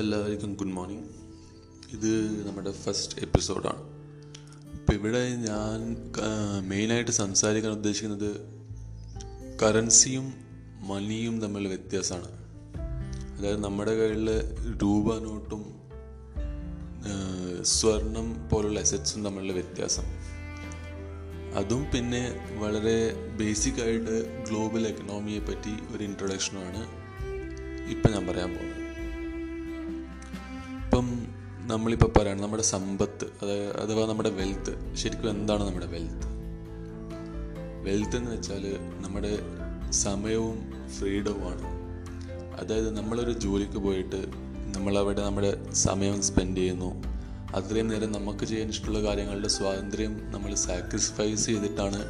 അപ്പോൾ എല്ലാവർക്കും good morning. ഇത് നമ്മുടെ ഫസ്റ്റ് എപ്പിസോഡാണ്. അപ്പോൾ ഇവിടെ ഞാൻ മെയിനായിട്ട് സംസാരിക്കാൻ ഉദ്ദേശിക്കുന്നത് കറൻസിയും മണിയും തമ്മിൽ വ്യത്യാസമാണ്. അതായത് നമ്മുടെ കയ്യിൽ രൂപ നോട്ടും സ്വർണം പോലുള്ള അസറ്റ്സും തമ്മിലുള്ള വ്യത്യാസം. അതും പിന്നെ വളരെ ബേസിക് ആയിട്ട് ഗ്ലോബൽ എക്കണോമിയെ പറ്റി ഒരു ഇൻട്രൊഡക്ഷനുമാണ് ഇപ്പം ഞാൻ പറയാൻ പോകുന്നത്. നമ്മളിപ്പോൾ പറയണം നമ്മുടെ സമ്പത്ത് അതായത് അഥവാ നമ്മുടെ വെൽത്ത് ശരിക്കും എന്താണ് നമ്മുടെ വെൽത്ത് വെൽത്ത് എന്ന് വെച്ചാൽ നമ്മുടെ സമയവും ഫ്രീഡവുമാണ് അതായത് നമ്മളൊരു ജോലിക്ക് പോയിട്ട് നമ്മളവിടെ നമ്മുടെ സമയം സ്പെൻഡ് ചെയ്യുന്നു. അത്രയും നേരം നമുക്ക് ചെയ്യാൻ ഇഷ്ടമുള്ള കാര്യങ്ങളുടെ സ്വാതന്ത്ര്യം നമ്മൾ സാക്രിഫൈസ് ചെയ്തിട്ടാണ്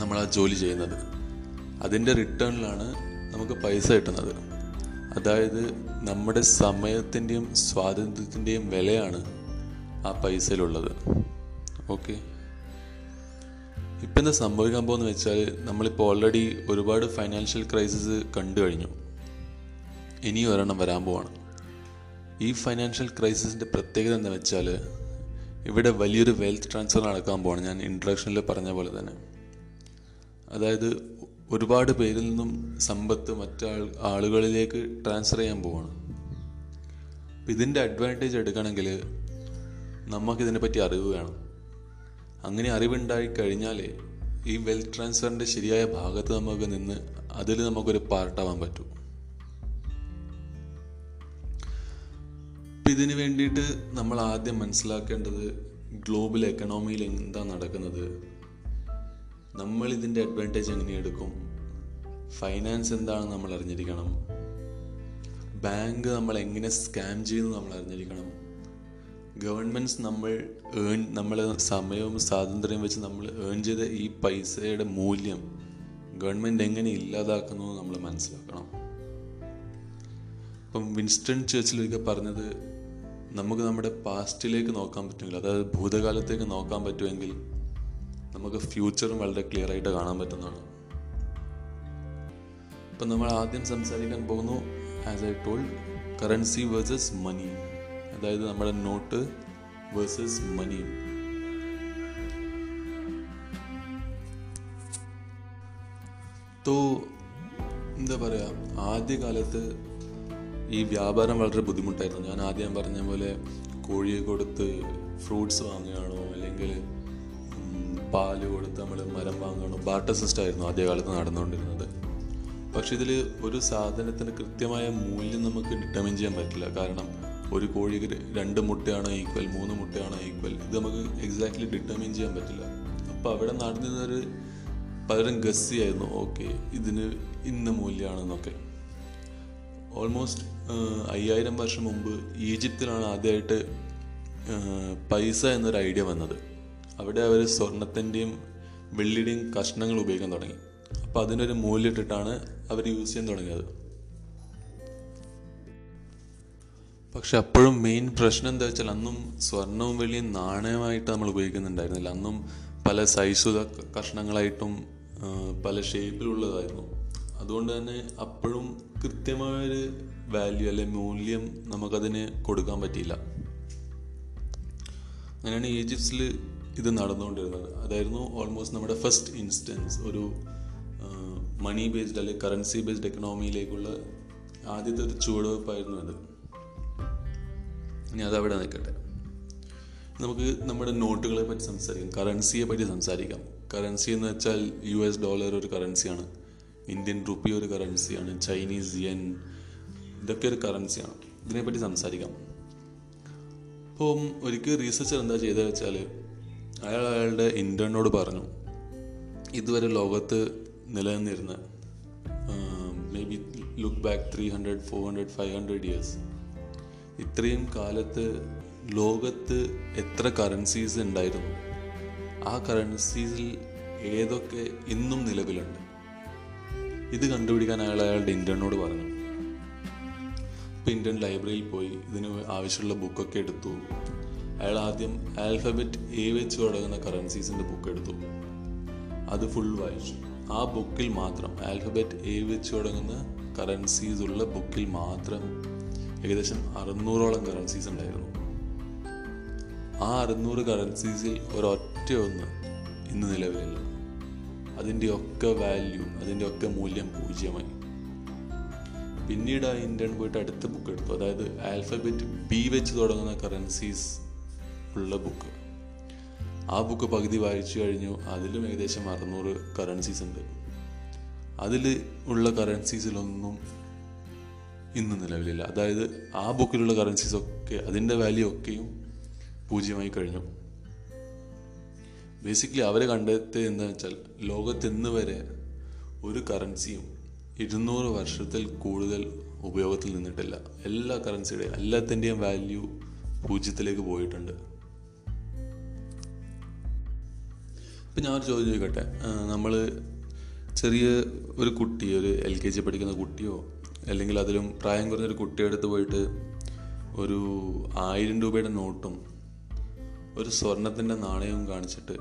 നമ്മൾ ആ ജോലി ചെയ്യുന്നത്. അതിന്റെ റിട്ടേണിലാണ് നമുക്ക് പൈസ കിട്ടുന്നത്. അതായത് നമ്മുടെ സമയത്തിന്റെയും സ്വാതന്ത്ര്യത്തിന്റെയും വിലയാണ് ആ പൈസയിലുള്ളത്. ഓക്കെ? ഇപ്പം എന്താ സംഭവിക്കാൻ പോകുന്ന വെച്ചാൽ നമ്മളിപ്പോൾ ഓൾറെഡി ഒരുപാട് ഫൈനാൻഷ്യൽ ക്രൈസിസ് കണ്ടു കഴിഞ്ഞു. ഇനി ഒരെണ്ണം വരാൻ പോവാണ്. ഈ ഫൈനാൻഷ്യൽ ക്രൈസിസിന്റെ പ്രത്യേകത എന്താ വെച്ചാൽ ഇവിടെ വലിയൊരു വെൽത്ത് ട്രാൻസ്ഫർ നടക്കാൻ പോവാണ്. ഞാൻ ഇൻട്രഡക്ഷനിൽ പറഞ്ഞ പോലെ തന്നെ. അതായത് ഒരുപാട് പേരിൽ നിന്നും സമ്പത്ത് മറ്റാൾ ആളുകളിലേക്ക് ട്രാൻസ്ഫർ ചെയ്യാൻ പോവാണ്. ഇതിന്റെ അഡ്വാന്റേജ് എടുക്കണമെങ്കിൽ നമുക്കിതിനെ പറ്റി അറിവ് വേണം. അങ്ങനെ അറിവുണ്ടായി കഴിഞ്ഞാലേ ഈ വെൽത്ത് ട്രാൻസ്ഫറിന്റെ ശരിയായ ഭാഗത്ത് നമുക്ക് നിന്ന് അതിൽ നമുക്കൊരു പാർട്ടാവാൻ പറ്റൂ. അപ്പം ഇതിന് വേണ്ടിയിട്ട് നമ്മൾ ആദ്യം മനസ്സിലാക്കേണ്ടത് ഗ്ലോബൽ എക്കണോമിയിൽ എന്താ നടക്കുന്നത്? നമ്മൾ ഇതിന്റെ അഡ്വാന്റേജ് എങ്ങനെ എടുക്കും? ഫൈനാൻസ് എന്താണെന്ന് നമ്മൾ അറിഞ്ഞിരിക്കണം. ബാങ്ക് നമ്മൾ എങ്ങനെ സ്കാം ചെയ്യുന്നു നമ്മൾ അറിഞ്ഞിരിക്കണം. ഗവൺമെന്റ്സ് നമ്മൾ ഏൺ നമ്മൾ സമയവും സ്വാതന്ത്ര്യം വെച്ച് നമ്മൾ ഏൺ ചെയ്ത ഈ പൈസയുടെ മൂല്യം ഗവൺമെന്റ് എങ്ങനെ ഇല്ലാതാക്കുന്നു നമ്മൾ മനസ്സിലാക്കണം. ഇപ്പം വിൻസ്റ്റൺ ചേർച്ചിലൊക്കെ പറഞ്ഞത് നമുക്ക് നമ്മുടെ പാസ്റ്റിലേക്ക് നോക്കാൻ പറ്റുമെങ്കിൽ അതായത് ഭൂതകാലത്തേക്ക് നോക്കാൻ പറ്റുമെങ്കിൽ നമുക്ക് ഫ്യൂച്ചറും വളരെ ക്ലിയർ ആയിട്ട് കാണാൻ പറ്റുന്നതാണ്. ഇപ്പം നമ്മൾ ആദ്യം സംസാരിക്കാൻ പോകുന്നു as I told currency versus money അതായത് നമ്മുടെ നോട്ട് വേഴ്സസ് മണി തോ എന്താ പറയുക ആദ്യകാലത്ത് ഈ വ്യാപാരം വളരെ ബുദ്ധിമുട്ടായിരുന്നു. ഞാൻ ആദ്യം പറഞ്ഞ പോലെ കോഴിയെ കൊടുത്ത് ഫ്രൂട്ട്സ് വാങ്ങുകയാണോ അല്ലെങ്കിൽ പാൽ കൊടുത്ത് നമ്മൾ മരം വാങ്ങണം ബാട്ടർ സിസ്റ്റം ആയിരുന്നു ആദ്യകാലത്ത് നടന്നുകൊണ്ടിരുന്നത്. പക്ഷെ ഇതിൽ ഒരു സാധനത്തിന് കൃത്യമായ മൂല്യം നമുക്ക് ഡിറ്റർമിൻ ചെയ്യാൻ പറ്റില്ല. കാരണം ഒരു കോഴിക്ക് രണ്ട് മുട്ടയാണോ ഈക്വൽ മൂന്ന് മുട്ടയാണോ ഈക്വൽ ഇത് നമുക്ക് എക്സാക്ട്ലി ഡിറ്റർമിൻ ചെയ്യാൻ പറ്റില്ല. അപ്പോൾ അവിടെ നടന്നിരുന്നൊരു പലരും ഗസ്സി ആയിരുന്നു ഓക്കെ ഇതിന് ഇന്ന മൂല്യമാണെന്നൊക്കെ ഓൾമോസ്റ്റ് അയ്യായിരം വർഷം മുമ്പ് ഈജിപ്തിലാണ് ആദ്യമായിട്ട് പൈസ എന്നൊരു ഐഡിയ വന്നത്. അവിടെ അവർ സ്വർണത്തിന്റെയും വെള്ളിയുടെയും കഷ്ണങ്ങൾ ഉപയോഗിക്കാൻ തുടങ്ങി. അപ്പോൾ അതിനൊരു മൂല്യം ഇട്ടിട്ടാണ് അവർ യൂസ് ചെയ്യാൻ തുടങ്ങിയത്. പക്ഷെ അപ്പോഴും മെയിൻ പ്രശ്നം എന്താ വെച്ചാൽ അന്നും സ്വർണവും വെള്ളിയും നാണയമായിട്ട് നമ്മൾ ഉപയോഗിക്കുന്നുണ്ടായിരുന്നില്ല. അന്നും പല സൈസുത കഷ്ണങ്ങളായിട്ടും പല ഷേപ്പിലുള്ളതായിരുന്നു അതുകൊണ്ട് തന്നെ അപ്പോഴും കൃത്യമായൊരു വാല്യൂ അല്ലെ മൂല്യം നമുക്കതിന് കൊടുക്കാൻ പറ്റിയില്ല. അങ്ങനെയാണ് ഈജിപ്തിൽ ഇത് നടന്നുകൊണ്ടിരുന്നത്. അതായിരുന്നു ഓൾമോസ്റ്റ് നമ്മുടെ ഫസ്റ്റ് ഇൻസ്റ്റൻസ് ഒരു മണി ബേസ്ഡ് അല്ലെങ്കിൽ കറൻസി ബേസ്ഡ് എക്കണോമിയിലേക്കുള്ള ആദ്യത്തെ ഒരു ചുവടുവെപ്പായിരുന്നു അത്. ഇനി അതവിടെ നിൽക്കട്ടെ. നമുക്ക് നമ്മുടെ നോട്ടുകളെ പറ്റി സംസാരിക്കാം. കറൻസിയെ പറ്റി സംസാരിക്കാം. കറൻസി എന്ന് വെച്ചാൽ യു എസ് ഡോളർ ഒരു കറൻസിയാണ് ഇന്ത്യൻ റുപ്പി ഒരു കറൻസിയാണ് ചൈനീസ് യെൻ ഇതൊക്കെ ഒരു കറൻസിയാണ് ഇതിനെപ്പറ്റി സംസാരിക്കാം. അപ്പം ഒരിക്കൽ റീസർച്ചർ എന്താ ചെയ്തത് വെച്ചാൽ അയാൾ അയാളുടെ ഇന്റേണിനോട് പറഞ്ഞു ഇതുവരെ ലോകത്ത് നിലനിന്നിരുന്ന maybe look back three hundred four hundred five hundred years ഇത്രയും കാലത്ത് ലോകത്ത് എത്ര കറൻസീസ് ഉണ്ടായിരുന്നു ആ കറൻസീസിൽ ഏതൊക്കെ ഇന്നും നിലവിലുണ്ട്? ഇത് കണ്ടുപിടിക്കാൻ അയാൾ അയാളുടെ ഇന്റേണിനോട് പറഞ്ഞു. ഇപ്പം ഇന്ത്യൻ ലൈബ്രറിയിൽ പോയി ഇതിന് ആവശ്യമുള്ള ബുക്കൊക്കെ എടുത്തു. അയാൾ ആദ്യം ആൽഫബറ്റ് എ വെച്ച് തുടങ്ങുന്ന കറൻസീസിന്റെ ബുക്ക് എടുത്തു. അത് ഫുൾ വായിച്ചു. ആ ബുക്കിൽ മാത്രം ആൽഫബറ്റ് എ വെച്ച് തുടങ്ങുന്ന കറൻസീസ് ഉള്ള ബുക്കിൽ മാത്രം ഏകദേശം അറുന്നൂറോളം കറൻസീസ് ഉണ്ടായിരുന്നു. ആ അറുന്നൂറ് കറൻസീസിൽ ഒരൊറ്റ ഒന്ന് ഇന്ന് നിലവിലില്ല. അതിന്റെ ഒക്കെ വാല്യൂ അതിന്റെ ഒക്കെ മൂല്യം പൂജ്യമായി. പിന്നീട് ആ ഇന്ത്യൻ പോയിട്ട് അടുത്ത ബുക്ക് എടുത്തു. അതായത് ആൽഫബറ്റ് ബി വെച്ച് തുടങ്ങുന്ന കറൻസീസ് ഉള്ള ബുക്ക് ആ ബുക്ക് പകുതി വായിച്ചു കഴിഞ്ഞു. അതിലും ഏകദേശം അറുന്നൂറ് കറൻസീസ് ഉണ്ട്. അതിൽ ഉള്ള കറൻസീസിലൊന്നും ഇന്ന് നിലവിലില്ല. അതായത് ആ ബുക്കിലുള്ള കറൻസീസ് ഒക്കെ അതിന്റെ വാല്യൂ ഒക്കെയും പൂജ്യമായി കഴിഞ്ഞു. ബേസിക്കലി അവരെ കണ്ടെത്തിയത് എന്താണെന്ന് വെച്ചാൽ ലോകത്തെന്ന് വരെ ഒരു കറൻസിയും ഇരുന്നൂറ് വർഷത്തിൽ കൂടുതൽ ഉപയോഗത്തിൽ നിന്നിട്ടില്ല. എല്ലാ കറൻസിയുടെയും എല്ലാത്തിന്റെയും വാല്യൂ പൂജ്യത്തിലേക്ക് പോയിട്ടുണ്ട്. ഇപ്പം ഞാനൊരു ചോദ്യം ചോദിക്കട്ടെ? നമ്മൾ ചെറിയ ഒരു കുട്ടി ഒരു എൽ കെ ജി പഠിക്കുന്ന കുട്ടിയോ അല്ലെങ്കിൽ അതിലും പ്രായം കുറഞ്ഞൊരു കുട്ടിയെടുത്ത് പോയിട്ട് ഒരു ആയിരം രൂപയുടെ നോട്ടും ഒരു സ്വർണത്തിന്റെ നാണയവും കാണിച്ചിട്ട്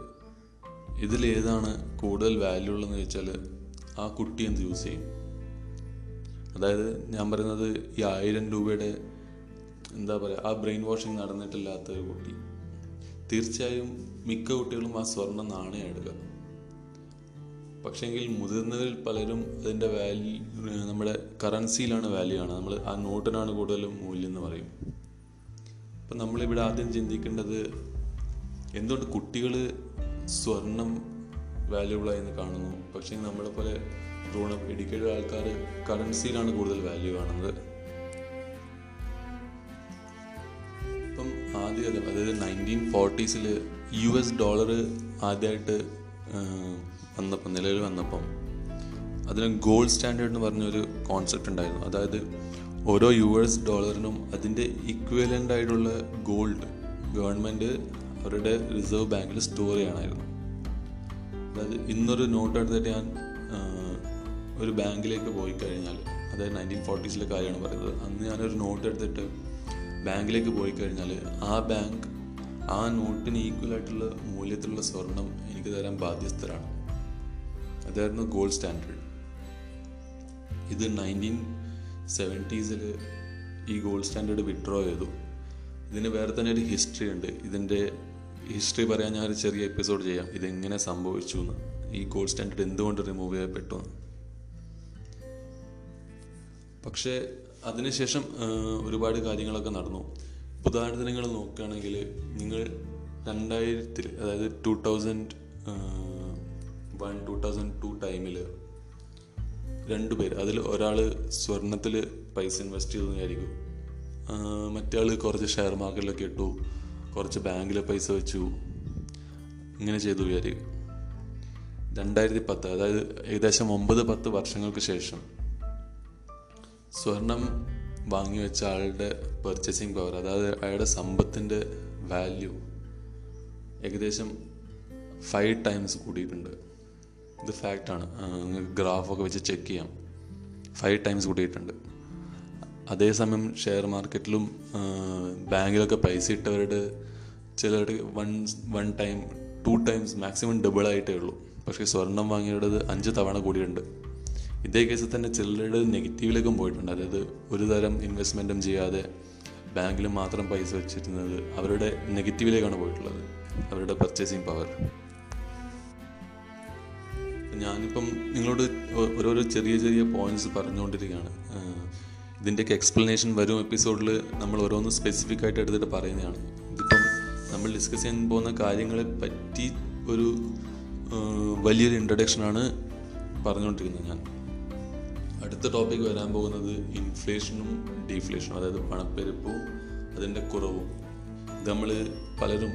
ഇതിലേതാണ് കൂടുതൽ വാല്യൂ ഉള്ളതെന്ന് ചോദിച്ചാൽ ആ കുട്ടി എന്ത് യൂസ് ചെയ്യും? അതായത് ഞാൻ പറയുന്നത് ഈ ആയിരം രൂപയുടെ എന്താ പറയുക ആ ബ്രെയിൻ വാഷിങ് നടന്നിട്ടില്ലാത്ത ഒരു കുട്ടി. തീർച്ചയായും മിക്ക കുട്ടികളും ആ സ്വർണ നാണയം എടുക്കുക. പക്ഷേങ്കിൽ മുതിർന്നവരിൽ പലരും അതിന്റെ വാല്യൂ നമ്മുടെ കറൻസിയിലാണ് വാല്യൂ ആണ് നമ്മൾ ആ നോട്ടിനാണ് കൂടുതലും മൂല്യം എന്ന് പറയും. അപ്പം നമ്മളിവിടെ ആദ്യം ചിന്തിക്കേണ്ടത് എന്തുകൊണ്ട് കുട്ടികൾ സ്വർണം വാല്യൂബിളായി എന്ന് കാണുന്നു? പക്ഷേ നമ്മളെ പോലെ ഗ്രോൺ അപ്പ് എഡ്യൂക്കേറ്റഡ് ആൾക്കാർ കറൻസിയിലാണ് കൂടുതൽ വാല്യൂ കാണുന്നത്. ഇപ്പം ആദ്യം അതായത് നയന്റീൻ ഫോർട്ടീസിൽ യു എസ് ഡോളർ ആദ്യമായിട്ട് വന്നപ്പം നിലവിൽ വന്നപ്പം അതിന് ഗോൾഡ് സ്റ്റാൻഡേർഡ് എന്ന് പറഞ്ഞൊരു കോൺസെപ്റ്റ് ഉണ്ടായിരുന്നു. അതായത് ഓരോ യു എസ് ഡോളറിനും അതിന്റെ ഇക്വലന്റ് ആയിട്ടുള്ള ഗോൾഡ് ഗവൺമെന്റ് അവരുടെ റിസർവ് ബാങ്കിൽ സ്റ്റോർ ചെയ്യണമായിരുന്നു. അതായത് ഇന്നൊരു നോട്ട് എടുത്തിട്ട് ഞാൻ ഒരു ബാങ്കിലേക്ക് പോയി കഴിഞ്ഞാൽ അതായത് നയന്റീൻ ഫോർട്ടീസിലെ കാര്യമാണ് പറയുന്നത്. അന്ന് ഞാനൊരു നോട്ട് എടുത്തിട്ട് ബാങ്കിലേക്ക് പോയി കഴിഞ്ഞാൽ ആ ബാങ്ക് ആ നോട്ടിന് ഈക്വൽ ആയിട്ടുള്ള മൂല്യത്തിലുള്ള സ്വർണം എനിക്ക് തരാൻ ബാധ്യസ്ഥരാണ്. അതായിരുന്നു ഗോൾഡ് സ്റ്റാൻഡേർഡ് ഇത് നയന്റീൻ സെവന്റീസിൽ ഈ ഗോൾഡ് സ്റ്റാൻഡേർഡ് വിഡ്രോ ചെയ്തു. ഇതിന് വേറെ തന്നെ ഒരു ഹിസ്റ്ററി ഉണ്ട്. ഇതിന്റെ ഹിസ്റ്ററി പറയാൻ ഞാൻ ഒരു ചെറിയ എപ്പിസോഡ് ചെയ്യാം. ഇതെങ്ങനെ സംഭവിച്ചു എന്ന്. ഈ ഗോൾഡ് സ്റ്റാൻഡേർഡ് എന്തുകൊണ്ട് റിമൂവ് ചെയ്യപ്പെട്ടു പക്ഷേ അതിനുശേഷം ഒരുപാട് കാര്യങ്ങളൊക്കെ നടന്നു. ഉദാഹരണത്തിന് നിങ്ങൾ നോക്കുകയാണെങ്കിൽ നിങ്ങൾ രണ്ടായിരത്തിൽ അതായത് two thousand one two thousand two ടൈമിൽ രണ്ടുപേർ അതിൽ ഒരാൾ സ്വർണത്തിൽ പൈസ ഇൻവെസ്റ്റ് ചെയ്തു വിചാരിക്കും. മറ്റേ ആൾ കുറച്ച് ഷെയർ മാർക്കറ്റിലൊക്കെ ഇട്ടു കുറച്ച് ബാങ്കിൽ പൈസ വെച്ചു ഇങ്ങനെ ചെയ്തു വിചാരിക്കും. രണ്ടായിരത്തി പത്ത് അതായത് ഏകദേശം ഒമ്പത് പത്ത് വർഷങ്ങൾക്ക് ശേഷം സ്വർണം വാങ്ങി വെച്ച ആളുടെ പെർച്ചേസിങ് പവർ അതായത് അയാളുടെ സമ്പത്തിന്റെ വാല്യൂ ഏകദേശം ഫൈവ് ടൈംസ് കൂടിയിട്ടുണ്ട്. ഇത് ഫാക്റ്റാണ് നിങ്ങൾക്ക് ഗ്രാഫൊക്കെ വെച്ച് ചെക്ക് ചെയ്യാം. ഫൈവ് ടൈംസ് കൂടിയിട്ടുണ്ട്. അതേസമയം ഷെയർ മാർക്കറ്റിലും ബാങ്കിലൊക്കെ പൈസ ഇട്ടവരുടെ ചിലരുടെ one one time two times maximum double ആയിട്ടേ ഉള്ളൂ. പക്ഷേ സ്വർണം വാങ്ങിയവരുടേത് അഞ്ച് തവണ കൂടിയുണ്ട് ഇതേ കേസിൽ തന്നെ ചിലരുടെ നെഗറ്റീവിലേക്കും പോയിട്ടുണ്ട്. അതായത് ഒരു തരം ഇൻവെസ്റ്റ്മെന്റും ചെയ്യാതെ ബാങ്കിൽ മാത്രം പൈസ വെച്ചിരുന്നത് അവരുടെ നെഗറ്റീവിലേക്കാണ് പോയിട്ടുള്ളത്. അവരുടെ പർച്ചേസിങ് പവർ ഞാനിപ്പം നിങ്ങളോട് ഓരോരോ ചെറിയ ചെറിയ പോയിന്റ്സ് പറഞ്ഞുകൊണ്ടിരിക്കുകയാണ്. ഇതിന്റെയൊക്കെ എക്സ്പ്ലനേഷൻ വരും എപ്പിസോഡിൽ നമ്മൾ ഓരോന്ന് സ്പെസിഫിക് ആയിട്ട് എടുത്തിട്ട് പറയുന്നതാണ്. ഇതിപ്പം നമ്മൾ ഡിസ്കസ് ചെയ്യാൻ പോകുന്ന കാര്യങ്ങളെ പറ്റി ഒരു വലിയൊരു ഇൻട്രഡക്ഷനാണ് പറഞ്ഞുകൊണ്ടിരിക്കുന്നത് ഞാൻ. അടുത്ത ടോപ്പിക് വരാൻ പോകുന്നത് ഇൻഫ്ലേഷനും ഡീഫ്ലേഷനും അതായത് പണപ്പെരുപ്പവും അതിന്റെ കുറവും. നമ്മൾ പലരും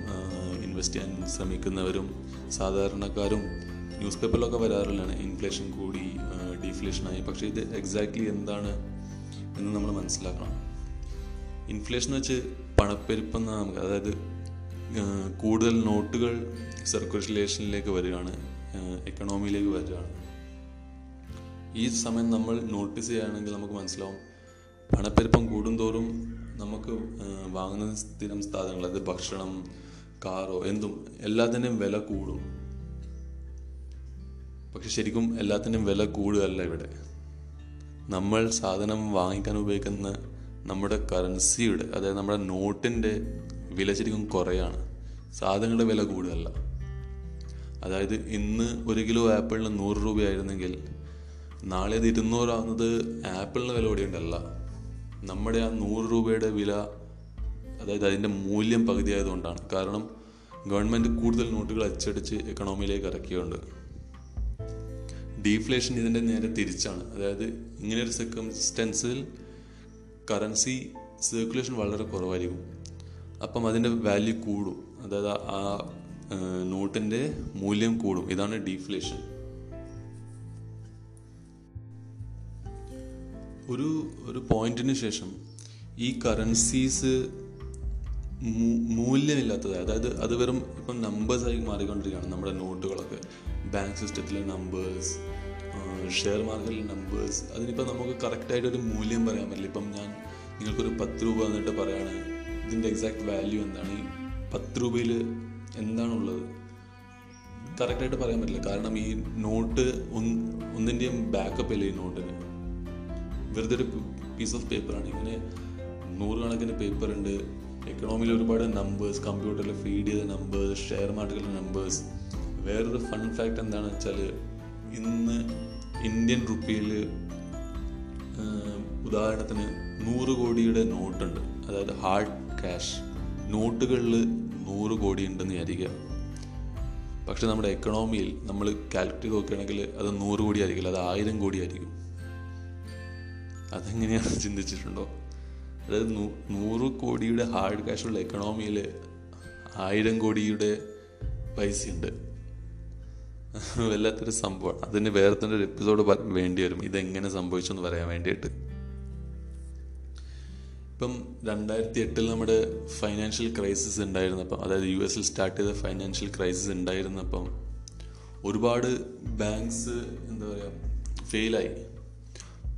ഇൻവെസ്റ്റ് ചെയ്യാൻ ശ്രമിക്കുന്നവരും സാധാരണക്കാരും ന്യൂസ് പേപ്പറിലൊക്കെ വരാറുള്ളതാണ് ഇൻഫ്ലേഷൻ കൂടി ഡീഫ്ലേഷനായി പക്ഷേ ഇത് എക്സാക്ട്ലി എന്താണ് എന്ന് നമ്മൾ മനസ്സിലാക്കണം. ഇൻഫ്ലേഷൻ വെച്ച് പണപ്പെരുപ്പം നമുക്ക് അതായത് കൂടുതൽ നോട്ടുകൾ സർക്കുലേഷനിലേക്ക് വരികയാണ് എക്കണോമിയിലേക്ക് വരികയാണ്. ഈ സമയം നമ്മൾ നോട്ടീസ് ചെയ്യുകയാണെങ്കിൽ നമുക്ക് മനസ്സിലാവും. പണപ്പെരുപ്പം കൂടുന്തോറും നമുക്ക് വാങ്ങുന്ന സ്ഥിരം സാധനങ്ങൾ അതായത് ഭക്ഷണം കാറോ എന്തും എല്ലാത്തിന്റെയും വില കൂടും. പക്ഷെ ശരിക്കും എല്ലാത്തിന്റെയും വില കൂടുകയല്ല ഇവിടെ. നമ്മൾ സാധനം വാങ്ങിക്കാൻ ഉപയോഗിക്കുന്ന നമ്മുടെ കറൻസിയുടെ അതായത് നമ്മുടെ നോട്ടിന്റെ വില ശരിക്കും കുറയാണ്. സാധനങ്ങളുടെ വില കൂടുതലല്ല അതായത് ഇന്ന് ഒരു കിലോ ആപ്പിളിന് നൂറ് രൂപയായിരുന്നെങ്കിൽ നാളെ അത് ഇരുന്നൂറാവുന്നത് ആപ്പിളിന് വില കൂടിയുണ്ടല്ല നമ്മുടെ ആ നൂറ് രൂപയുടെ വില അതായത് അതിന്റെ മൂല്യം പകുതിയായതുകൊണ്ടാണ്. കാരണം ഗവൺമെന്റ് കൂടുതൽ നോട്ടുകൾ അച്ചടിച്ച് എക്കണോമിയിലേക്ക് ഇറക്കിയുണ്ട് ഡീഫ്ലേഷൻ ഇതിന്റെ നേരെ തിരിച്ചാണ്. അതായത് ഇങ്ങനെയൊരു സെക്കംസ്റ്റൻസിൽ കറൻസി സർക്കുലേഷൻ വളരെ കുറവായിരിക്കും. അപ്പം അതിന്റെ വാല്യൂ കൂടും. അതായത് ആ നോട്ടിന്റെ മൂല്യം കൂടും. ഇതാണ് ഡീഫ്ലേഷൻ ഒരു ഒരു പോയിന്റിന് ശേഷം ഈ കറൻസീസ് മൂല്യമില്ലാത്തത് അതായത് അത് വെറും ഇപ്പം നമ്പേഴ്സായി മാറിക്കൊണ്ടിരിക്കുകയാണ് നമ്മുടെ നോട്ടുകളൊക്കെ ബാങ്ക് സിസ്റ്റത്തിലെ നമ്പേഴ്സ് ഷെയർ മാർക്കറ്റിലെ നമ്പേഴ്സ് അതിനിപ്പോൾ നമുക്ക് കറക്റ്റായിട്ട് ഒരു മൂല്യം പറയാൻ പറ്റില്ല. ഇപ്പം ഞാൻ നിങ്ങൾക്കൊരു പത്ത് രൂപ എന്നിട്ട് പറയാണ് ഇതിന്റെ എക്സാക്ട് വാല്യൂ എന്താണ്? ഈ പത്ത് രൂപയിൽ എന്താണുള്ളത്? കറക്റ്റായിട്ട് പറയാൻ പറ്റില്ല. കാരണം ഈ നോട്ട് ഒന്നിന്റെയും ബാക്കപ്പ് ഇല്ല ഈ നോട്ടിന് വെറുതെ ഒരു പീസ് ഓഫ് പേപ്പറാണ് ഇങ്ങനെ നൂറുകണക്കിന് പേപ്പർ ഉണ്ട്. എക്കണോമിയിൽ ഒരുപാട് നമ്പേഴ്സ് കമ്പ്യൂട്ടറിൽ ഫീഡ് ചെയ്ത നമ്പേഴ്സ് ഷെയർ മാർക്കറ്റിലെ നമ്പേഴ്സ് വേറൊരു ഫൺ ഫാക്ട് എന്താണെന്ന് വെച്ചാൽ ഇന്ന് ഇന്ത്യൻ റുപ്പിയിൽ ഉദാഹരണത്തിന് നൂറ് കോടിയുടെ നോട്ടുണ്ട്. അതായത് ഹാർഡ് ക്യാഷ് നോട്ടുകളിൽ നൂറ് കോടി ഉണ്ടെന്ന് വിചാരിക്കുക. പക്ഷെ നമ്മുടെ എക്കണോമിയിൽ നമ്മൾ കാൽക്കുലേറ്റ് നോക്കുകയാണെങ്കിൽ അത് നൂറ് കോടി ആയിരിക്കില്ല അത് ആയിരം കോടി ആയിരിക്കും. അതെങ്ങനെയാണ് ചിന്തിച്ചിട്ടുണ്ടോ? അതായത് നൂറ് കോടിയുടെ ഹാർഡ് ക്യാഷുള്ള എക്കണോമിയിൽ ആയിരം കോടിയുടെ പൈസയുണ്ട്. വല്ലാത്തൊരു സംഭവമാണ് അതിന് വേറെ തന്നെ ഒരു എപ്പിസോഡ് വേണ്ടി വരും. ഇതെങ്ങനെ സംഭവിച്ചെന്ന് പറയാൻ വേണ്ടിയിട്ട്. ഇപ്പം രണ്ടായിരത്തി എട്ടിൽ നമ്മുടെ ഫൈനാൻഷ്യൽ ക്രൈസിസ് ഉണ്ടായിരുന്നപ്പം അതായത് യു എസിൽ സ്റ്റാർട്ട് ചെയ്ത ഫൈനാൻഷ്യൽ ക്രൈസിസ് ഉണ്ടായിരുന്നപ്പം ഒരുപാട് ബാങ്ക്സ് എന്താ പറയുക ഫെയിലായി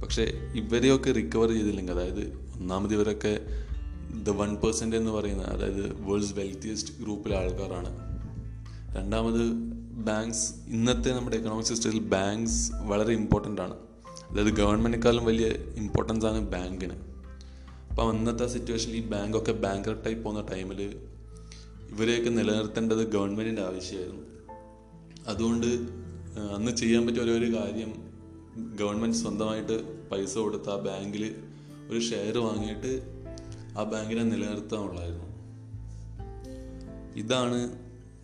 പക്ഷേ ഇവരെയൊക്കെ റിക്കവർ ചെയ്തില്ലെങ്കിൽ അതായത് ഒന്നാമത് ഇവരൊക്കെ ദ വൺ പെർസെന്റ് എന്ന് പറയുന്ന അതായത് വേൾഡ്സ് വെൽത്തിയസ്റ്റ് ഗ്രൂപ്പിലെ ആൾക്കാരാണ്. രണ്ടാമത് ബാങ്ക്സ് ഇന്നത്തെ നമ്മുടെ എക്കണോമിക് സിസ്റ്റത്തിൽ ബാങ്ക്സ് വളരെ ഇമ്പോർട്ടന്റ് ആണ്. അതായത് ഗവൺമെന്റിനേക്കാളും വലിയ ഇമ്പോർട്ടൻസ് ആണ് ബാങ്കിന് അപ്പം അന്നത്തെ സിറ്റുവേഷനിൽ ഈ ബാങ്കൊക്കെ ബാങ്കർട്ടായി പോകുന്ന ടൈമിൽ ഇവരെയൊക്കെ നിലനിർത്തേണ്ടത് ഗവൺമെന്റിന്റെ ആവശ്യമായിരുന്നു. അതുകൊണ്ട് അന്ന് ചെയ്യാൻ പറ്റിയ ഒരേ ഒരു കാര്യം ഗവൺമെന്റ് സ്വന്തമായിട്ട് പൈസ കൊടുത്ത് ആ ബാങ്കിൽ ഒരു ഷെയർ വാങ്ങിയിട്ട് ആ ബാങ്കിനെ നിലനിർത്താനുള്ളായിരുന്നു ഇതാണ്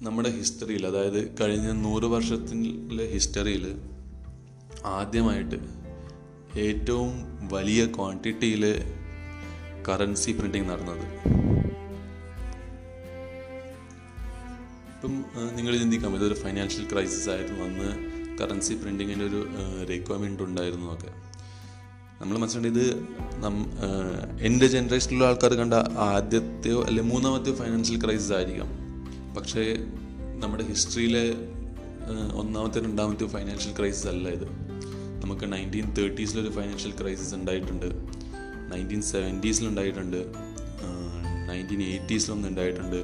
നമ്മുടെ ഹിസ്റ്ററിയിൽ അതായത് കഴിഞ്ഞ നൂറ് വർഷത്തിലെ ഹിസ്റ്ററിയിൽ ആദ്യമായിട്ട് ഏറ്റവും വലിയ ക്വാണ്ടിറ്റിയിൽ കറൻസി പ്രിന്റിങ് നടന്നത്. ഇപ്പം നിങ്ങൾ ചിന്തിക്കാം ഇതൊരു ഫൈനാൻഷ്യൽ ക്രൈസിസ് ആയിരുന്നു അന്ന് കറൻസി പ്രിന്റിങ്ങിന്റെ ഒരു റിക്വയർമെന്റ് ഉണ്ടായിരുന്നു ഒക്കെ. നമ്മൾ മനസ്സിലാക്കേണ്ടത് നം എന്റെ ജനറേഷനിലുള്ള ആൾക്കാർ കണ്ട ആദ്യത്തെയോ അല്ലെ മൂന്നാമത്തെയോ ഫൈനാൻഷ്യൽ ക്രൈസിസ് ആയിരിക്കാം. പക്ഷേ നമ്മുടെ ഹിസ്റ്ററിയിലെ ഒന്നാമത്തെ രണ്ടാമത്തെ ഫൈനാൻഷ്യൽ ക്രൈസിസ് അല്ല ഇത്. നമുക്ക് നയന്റീൻ തേർട്ടീസിലൊരു ഫൈനാൻഷ്യൽ ക്രൈസിസ് ഉണ്ടായിട്ടുണ്ട്. നയന്റീൻ സെവന്റീസിലുണ്ടായിട്ടുണ്ട് നയന്റീൻ എയ്റ്റീസിലൊന്നും ഉണ്ടായിട്ടുണ്ട്.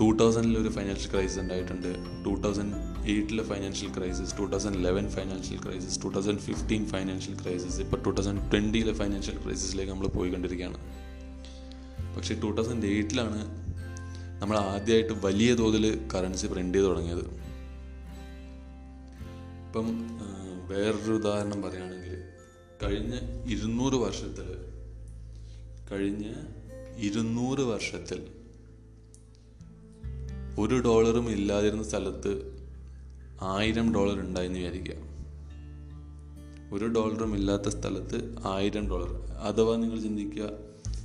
ടൂ തൗസൻഡിൽ ഒരു ഫൈനാൻഷ്യൽ ക്രൈസിസ് ഉണ്ടായിട്ടുണ്ട്. Two thousand എയ്റ്റിലെ financial crisis two thousand eleven financial crisis two thousand fifteen financial crisis ഇപ്പോൾ ടു തൗസൻഡ് ട്വന്റിയിലെ ഫൈനാൻഷ്യൽ ക്രൈസിസിലേക്ക് നമ്മൾ പോയിക്കൊണ്ടിരിക്കുകയാണ്. പക്ഷേ ടു തൗസൻഡ് എയ്റ്റിലാണ് നമ്മൾ ആദ്യമായിട്ട് വലിയ തോതിൽ കറൻസി പ്രിന്റ് ചെയ്ത് തുടങ്ങിയത്. ഇപ്പം വേറൊരു ഉദാഹരണം പറയുകയാണെങ്കിൽ കഴിഞ്ഞ ഇരുന്നൂറ് വർഷത്തിൽ കഴിഞ്ഞ ഇരുന്നൂറ് വർഷത്തിൽ ഒരു ഡോളറും ഇല്ലാതിരുന്ന സ്ഥലത്ത് ആയിരം ഡോളർ ഉണ്ടായെന്ന് വിചാരിക്കുക. ഒരു ഡോളറും ഇല്ലാത്ത സ്ഥലത്ത് ആയിരം ഡോളർ. അഥവാ നിങ്ങൾ ചിന്തിക്കുക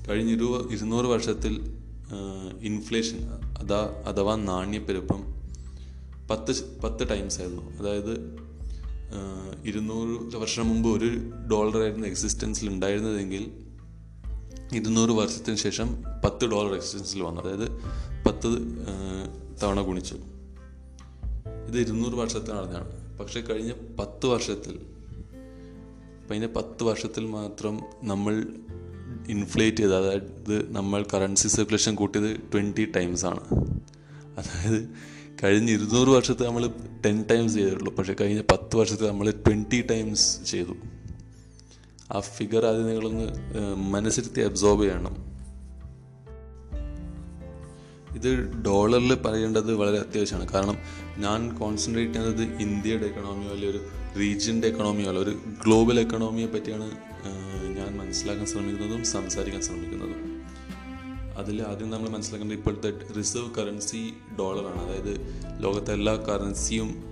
കഴിഞ്ഞ ഇരു ഇരുന്നൂറ് വർഷത്തിൽ ഇൻഫ്ലേഷൻ അതാ അഥവാ നാണ്യപ്പെരുപ്പം പത്ത് പത്ത് ടൈംസ് ആയിരുന്നു. അതായത് ഇരുന്നൂറ് വർഷം മുമ്പ് ഒരു ഡോളർ ആയിരുന്നു എക്സിസ്റ്റൻസിൽ ഉണ്ടായിരുന്നതെങ്കിൽ ഇരുന്നൂറ് വർഷത്തിന് ശേഷം പത്ത് ഡോളർ എക്സിസ്റ്റൻസിൽ വന്നു. അതായത് പത്ത് തവണ ഗുണിച്ചു. ഇത് ഇരുന്നൂറ് വർഷത്തിൽ നടന്നതാണ് പക്ഷെ കഴിഞ്ഞ പത്ത് വർഷത്തിൽ കഴിഞ്ഞ പത്ത് വർഷത്തിൽ മാത്രം നമ്മൾ ഇൻഫ്ലേറ്റ് ചെയ്ത് അതായത് നമ്മൾ കറൻസി സർക്കുലേഷൻ കൂട്ടിയത് ട്വന്റി ടൈംസ് ആണ്. അതായത് കഴിഞ്ഞ ഇരുന്നൂറ് വർഷത്തെ നമ്മൾ ടെൻ ടൈംസ് ചെയ്തിട്ടുള്ളൂ. പക്ഷേ കഴിഞ്ഞ പത്ത് വർഷത്തെ നമ്മൾ ട്വന്റി ടൈംസ് ചെയ്തു. ആ ഫിഗർ ആദ്യം നിങ്ങളൊന്ന് മനസ്സിരുത്തി അബ്സോർബ് ചെയ്യണം. ഇത് ഡോളറിൽ പറയേണ്ടത് വളരെ അത്യാവശ്യമാണ്. കാരണം ഞാൻ കോൺസെൻട്രേറ്റ് ചെയ്യുന്നത് ഇന്ത്യയുടെ എക്കണോമിയോ അല്ലെങ്കിൽ ഒരു റീജിയന്റെ എക്കണോമിയോ അല്ല ഒരു ഗ്ലോബൽ എക്കണോമിയെ പറ്റിയാണ് ഞാൻ മനസ്സിലാക്കാൻ ശ്രമിക്കുന്നതും സംസാരിക്കാൻ ശ്രമിക്കുന്നതും. അതിൽ ആദ്യം നമ്മൾ മനസ്സിലാക്കേണ്ടത് ഇപ്പോഴത്തെ റിസർവ് കറൻസി ഡോളറാണ് അതായത് ലോകത്തെ എല്ലാ കറൻസിയും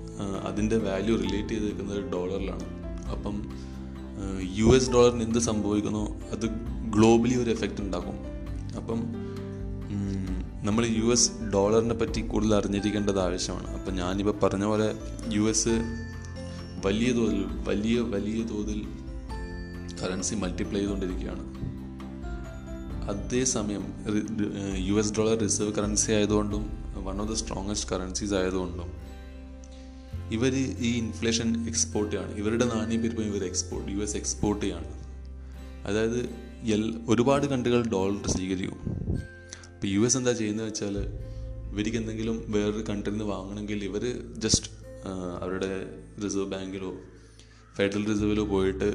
അതിന്റെ വാല്യൂ റിലേറ്റ് ചെയ്ത് നിൽക്കുന്നത് ഡോളറിലാണ് അപ്പം യു എസ് ഡോളറിന് എന്ത് സംഭവിക്കുന്നോ? അത് ഗ്ലോബലി ഒരു എഫക്റ്റ് ഉണ്ടാക്കും. അപ്പം നമ്മൾ യു എസ് ഡോളറിനെ പറ്റി കൂടുതൽ അറിഞ്ഞിരിക്കേണ്ടത് ആവശ്യമാണ്. അപ്പം ഞാനിപ്പോൾ പറഞ്ഞ പോലെ യു എസ് വലിയ തോതിൽ വലിയ വലിയ തോതിൽ കറൻസി മൾട്ടിപ്ലൈ ചെയ്തുകൊണ്ടിരിക്കുകയാണ്. അതേസമയം U S dollar reserve currency ആയതുകൊണ്ടും one of the strongest currencies ആയതുകൊണ്ടും ഇവർ ഈ ഇൻഫ്ലേഷൻ എക്സ്പോർട്ട് ചെയ്യാണ്. ഇവരുടെ നാണ്യപ്പെരുപ്പം ഇവർ എക്സ്പോർട്ട് യു എസ് എക്സ്പോർട്ട് ചെയ്യാണ്. അതായത് എൽ ഒരുപാട് കൺട്രികൾ ഡോളർ സ്വീകരിക്കും. ഇപ്പോൾ യു എസ് എന്താ ചെയ്യുന്നത് വെച്ചാൽ ഇവർക്ക് എന്തെങ്കിലും വേറൊരു കൺട്രിയിൽ നിന്ന് വാങ്ങണമെങ്കിൽ ഇവർ ജസ്റ്റ് അവരുടെ റിസർവ് ബാങ്കിലോ ഫെഡറൽ റിസർവിലോ പോയിട്ട്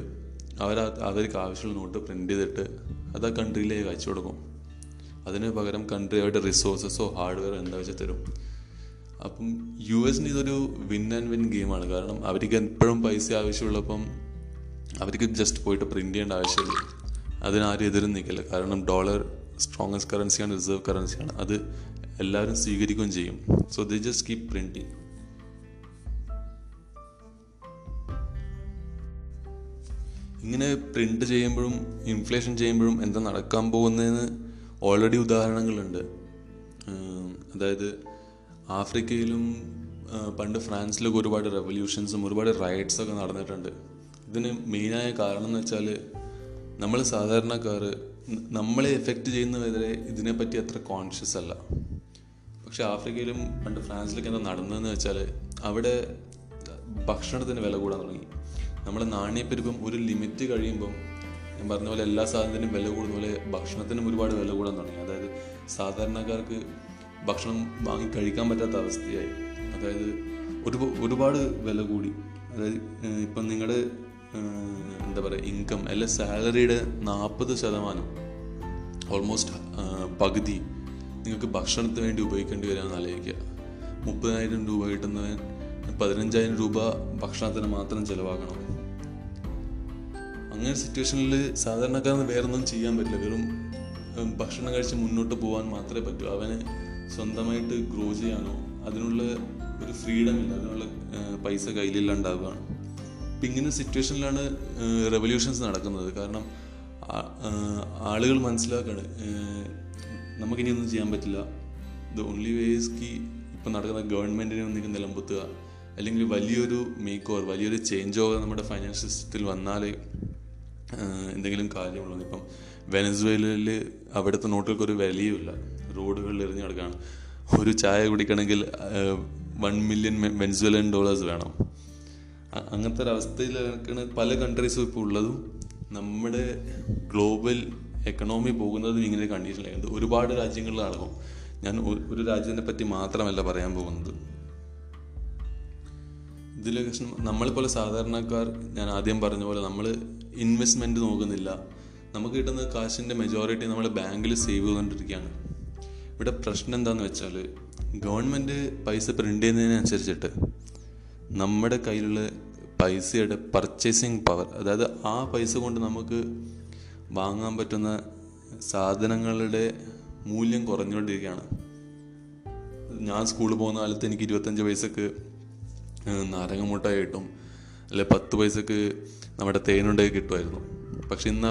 അവർ അവർക്ക് ആവശ്യമുള്ള നോട്ട് പ്രിന്റ് ചെയ്തിട്ട് അത് ആ കൺട്രിയിലേക്ക് അയച്ചു കൊടുക്കും. അതിന് പകരം കൺട്രി അവരുടെ റിസോഴ്സസോ ഹാർഡ്വെയർ എന്താ വെച്ചാൽ തരും. അപ്പം യു എസിന് ഇതൊരു വിൻ ആൻഡ് വിൻ ഗെയിമാണ് കാരണം അവർക്ക് എപ്പോഴും പൈസ ആവശ്യമുള്ളപ്പം അവർക്ക് ജസ്റ്റ് പോയിട്ട് പ്രിന്റ് ചെയ്യേണ്ട ആവശ്യമില്ല. അതിനാരും എതിരും നിൽക്കില്ല. കാരണം ഡോളർ സ്ട്രോങ്ങസ്റ്റ് കറൻസിയാണ് റിസർവ് കറൻസിയാണ് അത് എല്ലാവരും സ്വീകരിക്കുകയും ചെയ്യും. So they just keep printing ഇങ്ങനെ പ്രിന്റ് ചെയ്യുമ്പോഴും ഇൻഫ്ലേഷൻ ചെയ്യുമ്പോഴും എന്താ നടക്കാൻ പോകുന്നതെന്ന് ഓൾറെഡി ഉദാഹരണങ്ങളുണ്ട്. അതായത് ആഫ്രിക്കയിലും പണ്ട് ഫ്രാൻസിലൊക്കെ ഒരുപാട് റെവല്യൂഷൻസും ഒരുപാട് റൈറ്റ്സൊക്കെ നടന്നിട്ടുണ്ട്. ഇതിന് മെയിനായ കാരണം എന്ന് വെച്ചാൽ നമ്മൾ സാധാരണക്കാർ നമ്മളെ എഫക്റ്റ് ചെയ്യുന്നവരെ ഇതിനെപ്പറ്റി അത്ര കോൺഷ്യസ് അല്ല. പക്ഷെ ആഫ്രിക്കയിലും പണ്ട് ഫ്രാൻസിലൊക്കെ എന്താ നടന്നതെന്ന് വെച്ചാൽ അവിടെ ഭക്ഷണത്തിന് വില കൂടാൻ തുടങ്ങി. നമ്മുടെ നാണ്യപ്പെരുപ്പം ഒരു ലിമിറ്റ് കഴിയുമ്പം ഞാൻ പറഞ്ഞ പോലെ എല്ലാ സാധനത്തിനും വില കൂടുന്ന പോലെ ഭക്ഷണത്തിനും ഒരുപാട് വില കൂടാൻ തുടങ്ങി. അതായത് സാധാരണക്കാർക്ക് ഭക്ഷണം വാങ്ങി കഴിക്കാൻ പറ്റാത്ത അവസ്ഥയായി. അതായത് ഒരു ഒരുപാട് വില കൂടി. അതായത് ഇപ്പം നിങ്ങളുടെ എന്താ പറയുക ഇൻകം അല്ലെ സാലറിയുടെ നാൽപ്പത് ശതമാനം ഓൾമോസ്റ്റ് പകുതി നിങ്ങൾക്ക് ഭക്ഷണത്തിന് വേണ്ടി ഉപയോഗിക്കേണ്ടി വരാമെന്ന് ആലോചിക്കുക. മുപ്പതിനായിരം രൂപ കിട്ടുന്നവൻ പതിനഞ്ചായിരം രൂപ ഭക്ഷണത്തിന് മാത്രം ചിലവാക്കണം അങ്ങനെ സിറ്റുവേഷനിൽ സാധാരണക്കാരന് വേറൊന്നും ചെയ്യാൻ പറ്റില്ല. വെറും ഭക്ഷണം കഴിച്ച് മുന്നോട്ട് പോകാൻ മാത്രമേ പറ്റൂ. അവന് സ്വന്തമായിട്ട് ഗ്രോ ചെയ്യാനോ അതിനുള്ള ഒരു ഫ്രീഡം ഇല്ല. അതിനുള്ള പൈസ കയ്യിലില്ലാണ്ടാവുകയാണ്. അപ്പം ഇങ്ങനെ സിറ്റുവേഷനിലാണ് റെവല്യൂഷൻസ് നടക്കുന്നത്. കാരണം ആളുകൾ മനസ്സിലാക്കാണ് നമുക്കിനി ഒന്നും ചെയ്യാൻ പറ്റില്ല. ദ ഓൺലി വേസ് കി ഇപ്പം നടക്കുന്ന ഗവൺമെന്റിനെ ഒന്നിക്ക് നിലമ്പുത്തുക അല്ലെങ്കിൽ വലിയൊരു മേക്ക് ഓവർ വലിയൊരു ചേഞ്ച് ഓവർ നമ്മുടെ ഫൈനാൻഷ്യൽ സിസ്റ്റത്തിൽ വന്നാലേ എന്തെങ്കിലും കാര്യമുള്ളൂ. ഇപ്പം വെനസ്വേലയിൽ അവിടുത്തെ നോട്ടുകൾക്ക് ഒരു വിലയുമില്ല. റോഡുകളിൽ എറിഞ്ഞു കിടക്കുകയാണ് ഒരു ചായ കുടിക്കണമെങ്കിൽ വൺ മില്യൺ വെനസ്വേലൻ ഡോളേഴ്സ് വേണം. അങ്ങനത്തെ ഒരു അവസ്ഥയിലാണ് പല കൺട്രീസും ഇപ്പോൾ ഉള്ളതും നമ്മുടെ ഗ്ലോബൽ എക്കണോമി പോകുന്നതും ഇങ്ങനെ കണ്ടീഷനിലായത് ഒരുപാട് രാജ്യങ്ങളിൽ അളവും ഞാൻ ഒരു രാജ്യത്തിനെ പറ്റി മാത്രമല്ല പറയാൻ പോകുന്നത്. ഇതിൽ നമ്മളെ നമ്മളെപ്പോലെ സാധാരണക്കാർ ഞാൻ ആദ്യം പറഞ്ഞ പോലെ നമ്മൾ ഇൻവെസ്റ്റ്മെന്റ് നോക്കുന്നില്ല. നമുക്ക് കിട്ടുന്ന കാശിന്റെ മെജോറിറ്റി നമ്മൾ ബാങ്കിൽ സേവ് ചെയ്തുകൊണ്ടിരിക്കുകയാണ്. ഇവിടെ പ്രശ്നം എന്താണെന്ന് വെച്ചാൽ ഗവൺമെന്റ് പൈസ പ്രിന്റ് ചെയ്യുന്നതിനനുസരിച്ചിട്ട് നമ്മുടെ കയ്യിലുള്ള പൈസയുടെ പർച്ചേസിങ് പവർ അതായത് ആ പൈസ കൊണ്ട് നമുക്ക് വാങ്ങാൻ പറ്റുന്ന സാധനങ്ങളുടെ മൂല്യം കുറഞ്ഞുകൊണ്ടിരിക്കുകയാണ്. ഞാൻ സ്കൂളിൽ പോകുന്ന കാലത്ത് എനിക്ക് ഇരുപത്തഞ്ച് പൈസക്ക് ഏഹ്, നാരങ്ങ മുട്ടായി കിട്ടും അല്ലെ പത്ത് പൈസക്ക് നമ്മുടെ തേനുണ്ടായി കിട്ടുമായിരുന്നു. പക്ഷെ ഇന്ന്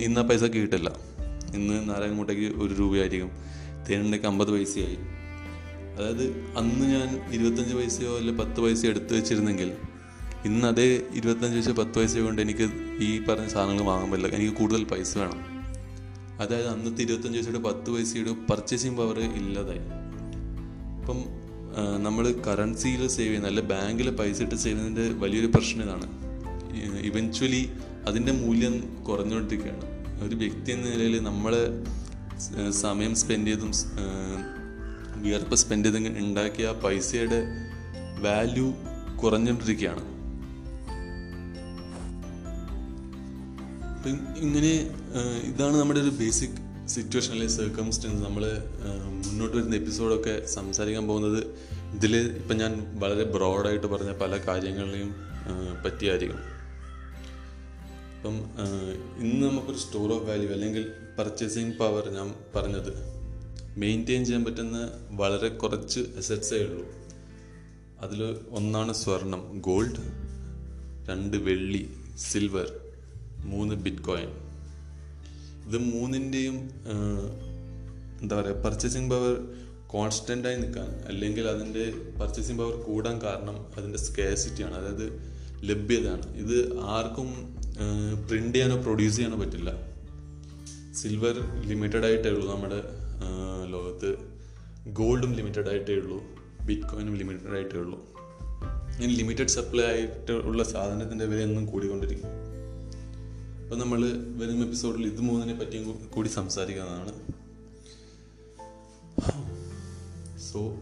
ഇന്ന് ആ പൈസക്ക് കിട്ടില്ല ഇന്ന് നാരങ്ങ മുട്ടയ്ക്ക് ഒരു രൂപയായിരിക്കും. തേനുണ്ടാക്കി അമ്പത് പൈസയായി. അതായത് അന്ന് ഞാൻ ഇരുപത്തഞ്ച് പൈസയോ അല്ലെ പത്ത് പൈസയോ എടുത്തു വെച്ചിരുന്നെങ്കിൽ ഇന്ന് അതേ ഇരുപത്തഞ്ച് പൈസ പത്ത് പൈസ കൊണ്ട് എനിക്ക് ഈ പറഞ്ഞ സാധനങ്ങൾ വാങ്ങാൻ പറ്റില്ല. എനിക്ക് കൂടുതൽ പൈസ വേണം. അതായത് അന്നത്തെ ഇരുപത്തഞ്ച് പൈസയുടെ പത്ത് പൈസയുടെ പർച്ചേസിങ് പവർ ഇല്ലാതായി. ഇപ്പം നമ്മൾ കറൻസിയിൽ സേവ് ചെയ്യുന്ന അല്ലെ ബാങ്കിൽ പൈസ ഇട്ട് സേവ് ചെയ്യുന്നതിന്റെ വലിയൊരു പ്രശ്നം ഇതാണ്. ഇവൻച്വലി അതിന്റെ മൂല്യം കുറഞ്ഞുകൊണ്ടിരിക്കുകയാണ് ഒരു വ്യക്തി എന്ന നിലയിൽ നമ്മൾ സമയം സ്പെൻഡ് ചെയ്തും വിയർപ്പ് സ്പെൻഡ് ചെയ്ത് ഉണ്ടാക്കിയ ആ പൈസയുടെ വാല്യൂ കുറഞ്ഞുകൊണ്ടിരിക്കുകയാണ്. ഇങ്ങനെ ഇതാണ് നമ്മുടെ ഒരു ബേസിക് സിറ്റുവേഷൻ അല്ലെങ്കിൽ സർക്കംസ്റ്റൻസ് നമ്മൾ മുന്നോട്ട് വരുന്ന എപ്പിസോഡൊക്കെ സംസാരിക്കാൻ പോകുന്നത് ഇതിൽ ഇപ്പം ഞാൻ വളരെ ബ്രോഡായിട്ട് പറഞ്ഞ പല കാര്യങ്ങളെയും പറ്റിയായിരിക്കും. അപ്പം ഇന്ന് നമുക്കൊരു സ്റ്റോർ ഓഫ് വാല്യൂ അല്ലെങ്കിൽ പർച്ചേസിങ് പവർ ഞാൻ പറഞ്ഞത് മെയിന്റെയിൻ ചെയ്യാൻ പറ്റുന്ന വളരെ കുറച്ച് അസറ്റ്സേ ഉള്ളൂ. അതിൽ ഒന്നാണ് സ്വർണം ഗോൾഡ് രണ്ട് വെള്ളി സിൽവർ മൂന്ന് ബിറ്റ് കോയിൻ ഇത് മൂന്നിന്റെയും എന്താ പറയുക പർച്ചേസിങ് പവർ കോൺസ്റ്റന്റായി നിൽക്കാൻ അല്ലെങ്കിൽ അതിന്റെ പർച്ചേസിങ് പവർ കൂടാൻ കാരണം അതിന്റെ സ്കേസിറ്റിയാണ് അതായത് ലഭ്യതയാണ്. ഇത് ആർക്കും പ്രിന്റ് ചെയ്യാനോ പ്രൊഡ്യൂസ് ചെയ്യാനോ പറ്റില്ല. സിൽവർ ലിമിറ്റഡ് ആയിട്ടേ ഉള്ളൂ നമ്മുടെ ലോകത്ത് ഗോൾഡും ലിമിറ്റഡ് ആയിട്ടേ ഉള്ളൂ ബിറ്റ് കോയിനും ലിമിറ്റഡ് ആയിട്ടേ ഉള്ളൂ. ഇനി ലിമിറ്റഡ് സപ്ലൈ ആയിട്ട് ഉള്ള സാധനത്തിന്റെ വില എന്നും കൂടിക്കൊണ്ടിരിക്കും അപ്പോൾ നമ്മൾ വരുന്ന എപ്പിസോഡിൽ ഇത് മൂന്നിനെ പറ്റിയും കൂടി സംസാരിക്കുന്നതാണ് സോ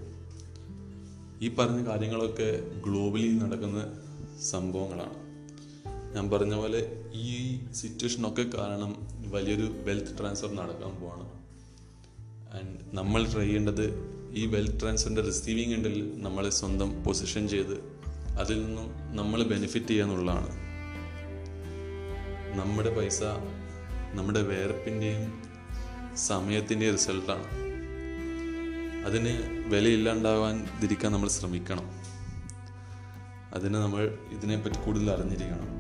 ഈ പറഞ്ഞ കാര്യങ്ങളൊക്കെ ഗ്ലോബലി നടക്കുന്ന സംഭവങ്ങളാണ്. ഞാൻ പറഞ്ഞ പോലെ ഈ സിറ്റുവേഷനൊക്കെ കാരണം വലിയൊരു വെൽത്ത് ട്രാൻസ്ഫർ നടക്കാൻ പോവാണ്. ആൻഡ് നമ്മൾ ട്രൈ ചെയ്യേണ്ടത് ഈ വെൽത്ത് ട്രാൻസ്ഫറിന്റെ റിസീവിങ് എൻഡിൽ നമ്മളെ സ്വന്തം പൊസിഷൻ ചെയ്ത് അതിൽ നിന്നും നമ്മൾ ബെനിഫിറ്റ് ചെയ്യുക എന്നുള്ളതാണ്. നമ്മുടെ പൈസ നമ്മുടെ വേർപ്പിന്റെയും സമയത്തിന്റെയും റിസൾട്ടാണ് അതിന് വിലയില്ലാണ്ടാവാതിരിക്കാൻ നമ്മൾ ശ്രമിക്കണം. അതിന് നമ്മൾ ഇതിനെപ്പറ്റി കൂടുതൽ അറിഞ്ഞിരിക്കണം.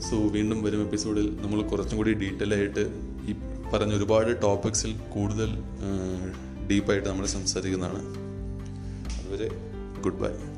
സോ വീണ്ടും വരും എപ്പിസോഡിൽ നമ്മൾ കുറച്ചും കൂടി ഡീറ്റെയിൽ ആയിട്ട് പറഞ്ഞ ഒരുപാട് ടോപ്പിക്സിൽ കൂടുതൽ ഡീപ്പായിട്ട് നമ്മൾ സംസാരിക്കുന്നതാണ്. അതുവരെ ഗുഡ് ബൈ.